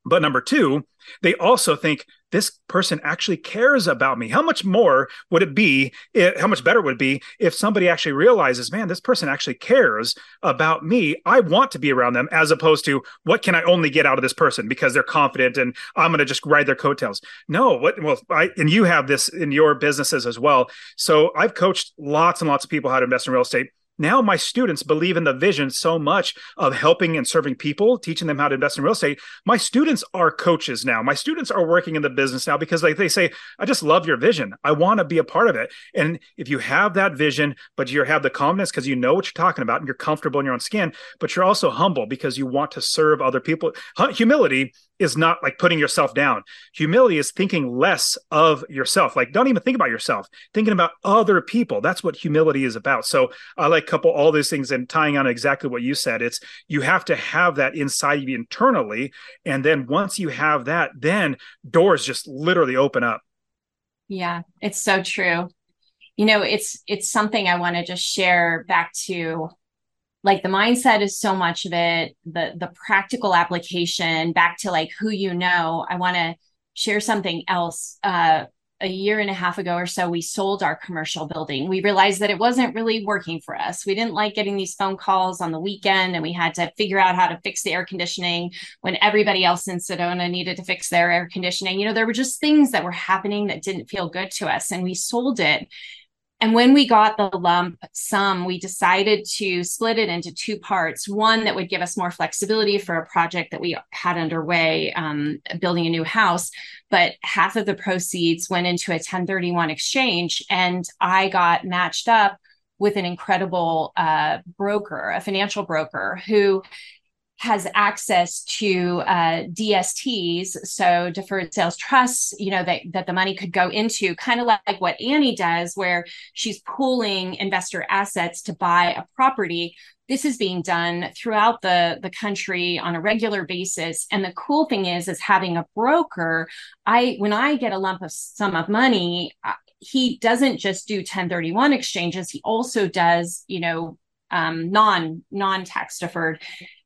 but number two, they also think this person actually cares about me. How much more would it be? Eh, how much better would it be if somebody actually realizes, man, this person actually cares about me. I want to be around them, as opposed to what can I only get out of this person because they're confident and I'm going to just ride their coattails. No, what? Well, I and you have this in your businesses as well. So I've coached lots and lots of people how to invest in real estate now my students believe in the vision so much of helping and serving people teaching them how to invest in real estate. My students are coaches now. My students are working in the business now because like they say i just love your vision. I want to be a part of it. And if you have that vision but you have the confidence because you know what you're talking about and you're comfortable in your own skin but you're also humble because you want to serve other people. Humility is not like putting yourself down. Humility is thinking less of yourself. Like, don't even think about yourself, thinking about other people. That's what humility is about. So I like couple all these things and tying on exactly what you said. It's you have to have that inside you internally. And then once you have that, then doors just literally open up. Yeah, it's so true. You know, it's it's something I want to just share back to like the mindset is so much of it the the practical application back to like who you know i want to share something else uh a year and a half ago or so, we sold our commercial building. We realized that it wasn't really working for us. We didn't like getting these phone calls on the weekend, and we had to figure out how to fix the air conditioning when everybody else in Sedona needed to fix their air conditioning. You know, there were just things that were happening that didn't feel good to us, and we sold it. And when we got the lump sum, we decided to split it into two parts. One that would give us more flexibility for a project that we had underway, um, building a new house. But half of the proceeds went into a 1031 exchange. And I got matched up with an incredible uh, broker, a financial broker who has access to uh, DSTs, so deferred sales trusts, you know, that, that the money could go into, kind of like, what Annie does, where she's pooling investor assets to buy a property. This is being done throughout the, the country on a regular basis. And the cool thing is, is having a broker, I when I get a lump of sum of money, he doesn't just do 1031 exchanges, he also does, you know, um, non non tax deferred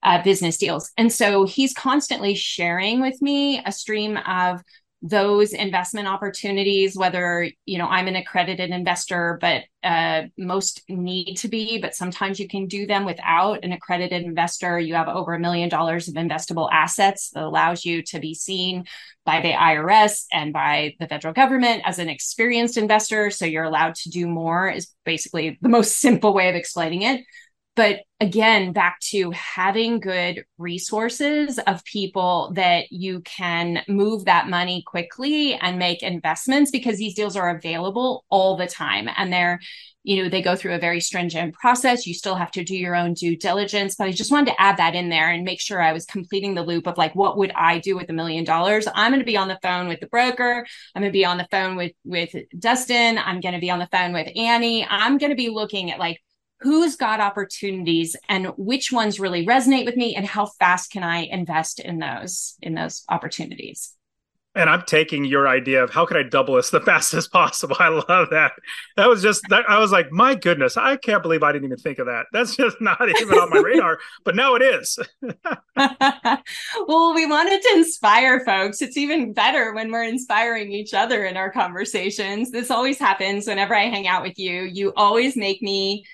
uh, business deals. And so he's constantly sharing with me a stream of those investment opportunities whether you know i'm an accredited investor but uh, most need to be but sometimes you can do them without an accredited investor. You have over a million dollars of investable assets that allows you to be seen by the irs and by the federal government as an experienced investor. So you're allowed to do more is basically the most simple way of explaining it but again back to having good resources of people that you can move that money quickly and make investments because these deals are available all the time and they're you know they go through a very stringent process. You still have to do your own due diligence but i just wanted to add that in there and make sure i was completing the loop of like what would i do with a million dollars? I'm going to be on the phone with the broker. I'm going to be on the phone with with dustin. I'm going to be on the phone with annie. I'm going to be looking at like who's got opportunities and which ones really resonate with me and how fast can i invest in those in those opportunities. And i'm taking your idea of how can i double this the fastest possible. I love that. That was just that i was like my goodness i can't believe i didn't even think of that. That's just not even on my radar but now it is. Well we wanted to inspire folks. It's even better when we're inspiring each other in our conversations. This always happens whenever i hang out with you. You always make me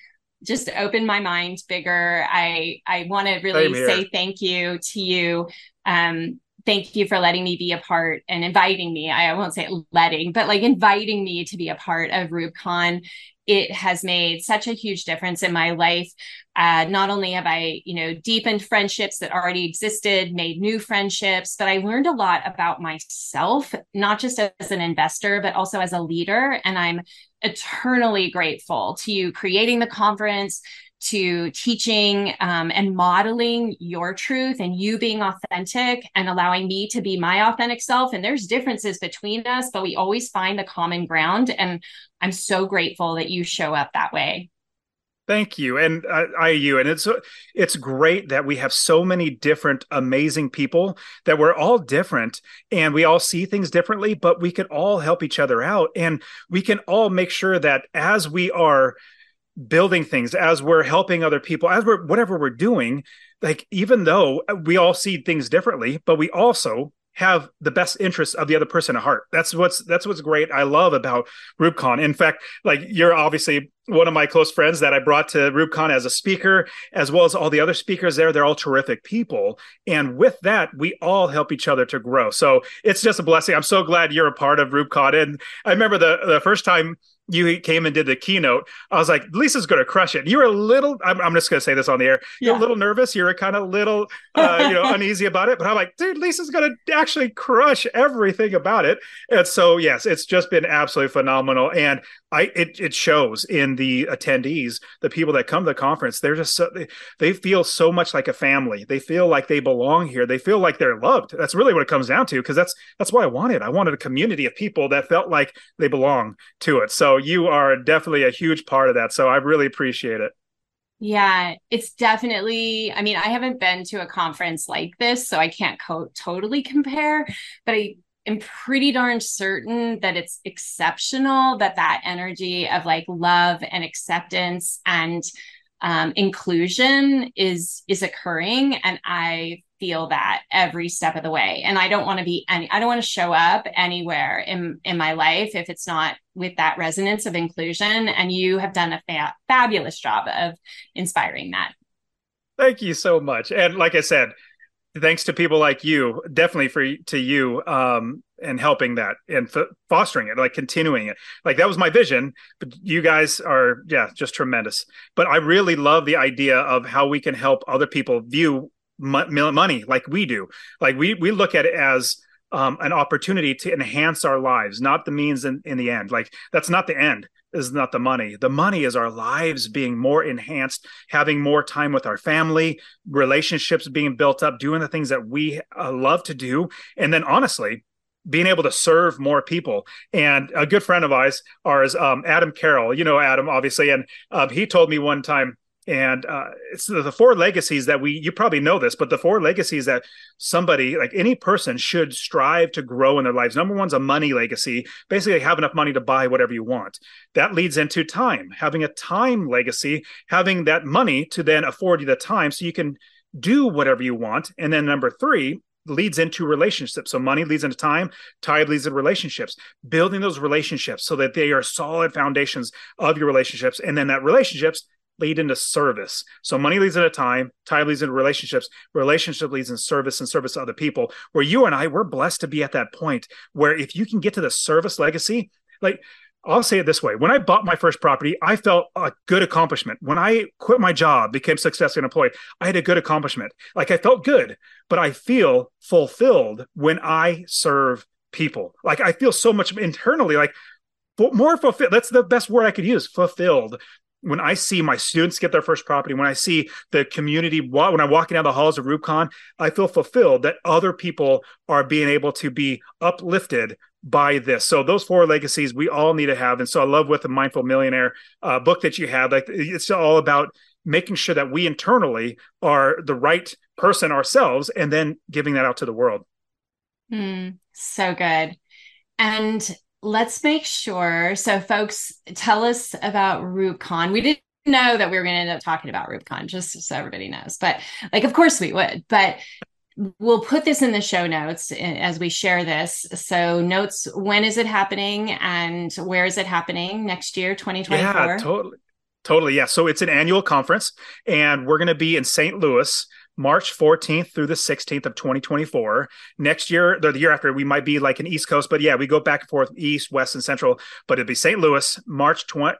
just open my mind bigger. I I want to really say thank you to you um, thank you for letting me be a part and inviting me. I won't say letting, but like inviting me to be a part of REWBCON. It has made such a huge difference in my life. Uh, not only have I, you know, deepened friendships that already existed, made new friendships, but I learned a lot about myself, not just as an investor, but also as a leader. And I'm eternally grateful to you creating the conference, to teaching um, and modeling your truth and you being authentic and allowing me to be my authentic self. And there's differences between us, but we always find the common ground. And I'm so grateful that you show up that way. Thank you, and uh, I you, and it's it's great that we have so many different amazing people that we're all different and we all see things differently, but we can all help each other out, and we can all make sure that as we are building things as we're helping other people as we're whatever we're doing like even though we all see things differently but we also have the best interests of the other person at heart that's what's that's what's great i love about REWBCON in fact like you're obviously one of my close friends that I brought to REWBCON as a speaker, as well as all the other speakers there. They're all terrific people. And with that, we all help each other to grow. So it's just a blessing. I'm so glad you're a part of REWBCON. And I remember the, the first time you came and did the keynote, I was like, Leisa's going to crush it. You were a little, I'm, I'm just going to say this on the air. You're yeah. a little nervous. You're a kind of a little, uh, you know, uneasy about it. But I'm like, dude, Leisa's going to actually crush everything about it. And so, yes, it's just been absolutely phenomenal. And I, it, it shows in the attendees, the people that come to the conference, they're just so, they, they feel so much like a family. They feel like they belong here. They feel like they're loved. That's really what it comes down to because that's that's what I wanted. I wanted a community of people that felt like they belong to it. So you are definitely a huge part of that. So I really appreciate it. Yeah, it's definitely. I mean, I haven't been to a conference like this, so I can't co- totally compare, but I am pretty darn certain that it's exceptional that that energy of like love and acceptance and um, inclusion is is occurring and i feel that every step of the way. And i don't want to be any i don't want to show up anywhere in in my life if it's not with that resonance of inclusion and you have done a fa- fabulous job of inspiring that. Thank you so much. And like i said thanks to people like you definitely for to you um and helping that and f- fostering it like continuing it. Like that was my vision but you guys are yeah just tremendous. But i really love the idea of how we can help other people view money like we do. Like we we look at it as um, an opportunity to enhance our lives not the means in, in the end. Like that's not the end. Is not the money. The money is our lives being more enhanced, having more time with our family, relationships being built up, doing the things that we uh, love to do. And then honestly, being able to serve more people. And a good friend of ours, ours um, Adam Carroll, you know Adam, obviously, and uh, he told me one time and uh, it's the four legacies that we you probably know this but the four legacies that somebody like any person should strive to grow in their lives. Number one's a money legacy basically have enough money to buy whatever you want. That leads into time having a time legacy having that money to then afford you the time so you can do whatever you want. And then number three leads into relationships. So money leads into time, time leads into relationships. Building those relationships so that they are solid foundations of your relationships. And then that relationships lead into service. So money leads into time, time leads into relationships, relationship leads into service and service to other people. Where you and I, we're blessed to be at that point where if you can get to the service legacy, like I'll say it this way. When I bought my first property, I felt a good accomplishment. When I quit my job, became successfully employed, I had a good accomplishment. Like I felt good, but I feel fulfilled when I serve people. Like I feel so much internally like more fulfilled. That's the best word I could use, fulfilled when I see my students get their first property, when I see the community, when I'm walking down the halls of REWBCON, I feel fulfilled that other people are being able to be uplifted by this. So those four legacies we all need to have. And so I love with the Mindful Millionaire uh, book that you have. Like it's all about making sure that we internally are the right person ourselves, and then giving that out to the world. Mm, so good. And let's make sure. So, folks, tell us about REWBCON. We didn't know that we were going to end up talking about REWBCON, just so everybody knows. But, like, of course we would. But we'll put this in the show notes eh, as we share this. So, notes when is it happening and where is it happening next year, 2024? Yeah, totally. Totally. Yeah. So, it's an annual conference, and we're going to be in St. Louis March 14th through the 16th of 2024. Next year, or the year after, we might be like an East Coast, but yeah, we go back and forth, East, West, and Central. But it'd be St. Louis, March 20,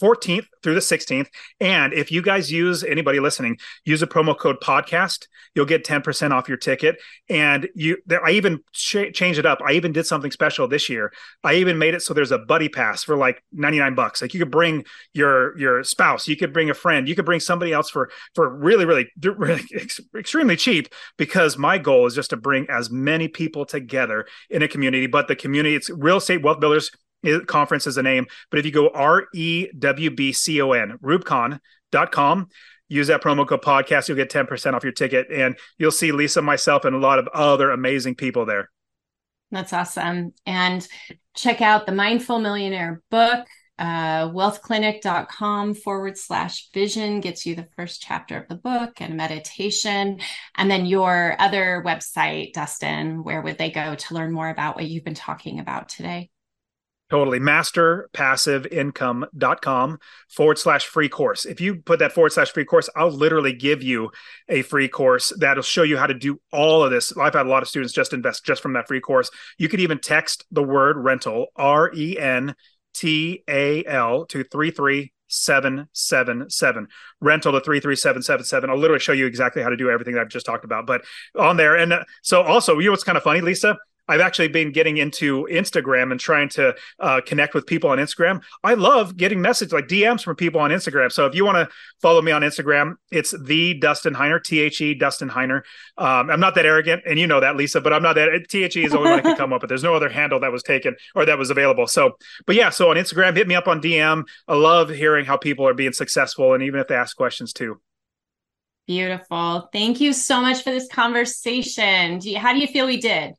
14th through the 16th. And if you guys use anybody listening, use a promo code podcast, you'll get 10% off your ticket. And you, there, I even ch- changed it up. I even did something special this year. I even made it so there's a buddy pass for like 99 bucks. Like you could bring your your spouse, you could bring a friend, you could bring somebody else for for really really, really extremely cheap. Because my goal is just to bring as many people together in a community. But the community, it's real estate wealth builders conference is a name. But if you go R E W B C O N, rewbcon.com, use that promo code podcast, you'll get 10% off your ticket. And you'll see Leisa, myself, and a lot of other amazing people there. That's awesome. And check out the Mindful Millionaire book. Uh, wealthclinic.com forward slash vision gets you the first chapter of the book and meditation. And then your other website, Dustin, where would they go to learn more about what you've been talking about today? Totally. Masterpassiveincome.com forward slash free course. If you put that forward slash free course, I'll literally give you a free course that'll show you how to do all of this. I've had a lot of students just invest just from that free course. You could even text the word rental, R E N T A L, to 33777. Rental to 33777. I'll literally show you exactly how to do everything I've just talked about. But on there. And uh, so also, you know what's kind of funny, Leisa? I've actually been getting into Instagram and trying to uh, connect with people on Instagram. I love getting messages like DMs from people on Instagram. So if you want to follow me on Instagram, it's the Dustin Heiner, T H E Dustin Heiner. Um, I'm not that arrogant, and you know that, Leisa, but I'm not that. T H E is the only one I can come up with. There's no other handle that was taken or that was available. So, but yeah, so on Instagram, hit me up on DM. I love hearing how people are being successful, and even if they ask questions too. Beautiful. Thank you so much for this conversation. How do you feel we did?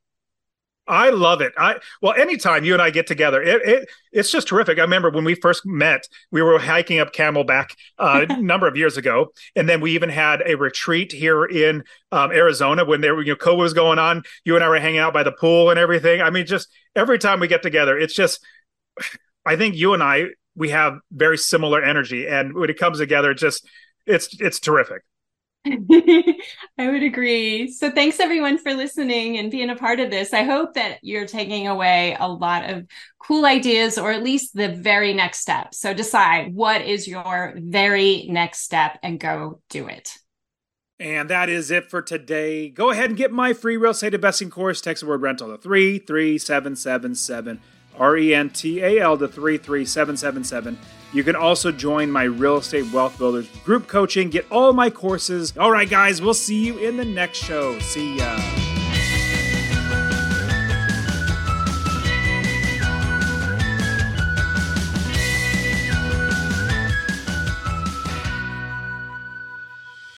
I love it. I well, anytime you and I get together, it, it it's just terrific. I remember when we first met, we were hiking up Camelback uh, a number of years ago, and then we even had a retreat here in um, Arizona when there, you know, COVID was going on. You and I were hanging out by the pool and everything. I mean, just every time we get together, it's just. I think you and I we have very similar energy, and when it comes together, just it's it's terrific. I would agree. So thanks everyone for listening and being a part of this. I hope that you're taking away a lot of cool ideas or at least the very next step. So decide what is your very next step and go do it. And that is it for today. Go ahead and get my free real estate investing course. Text the word rental to 33777 R E N T A L to 33777. You can also join my Real Estate Wealth Builders group coaching, get all my courses. All right, guys, we'll see you in the next show. See ya.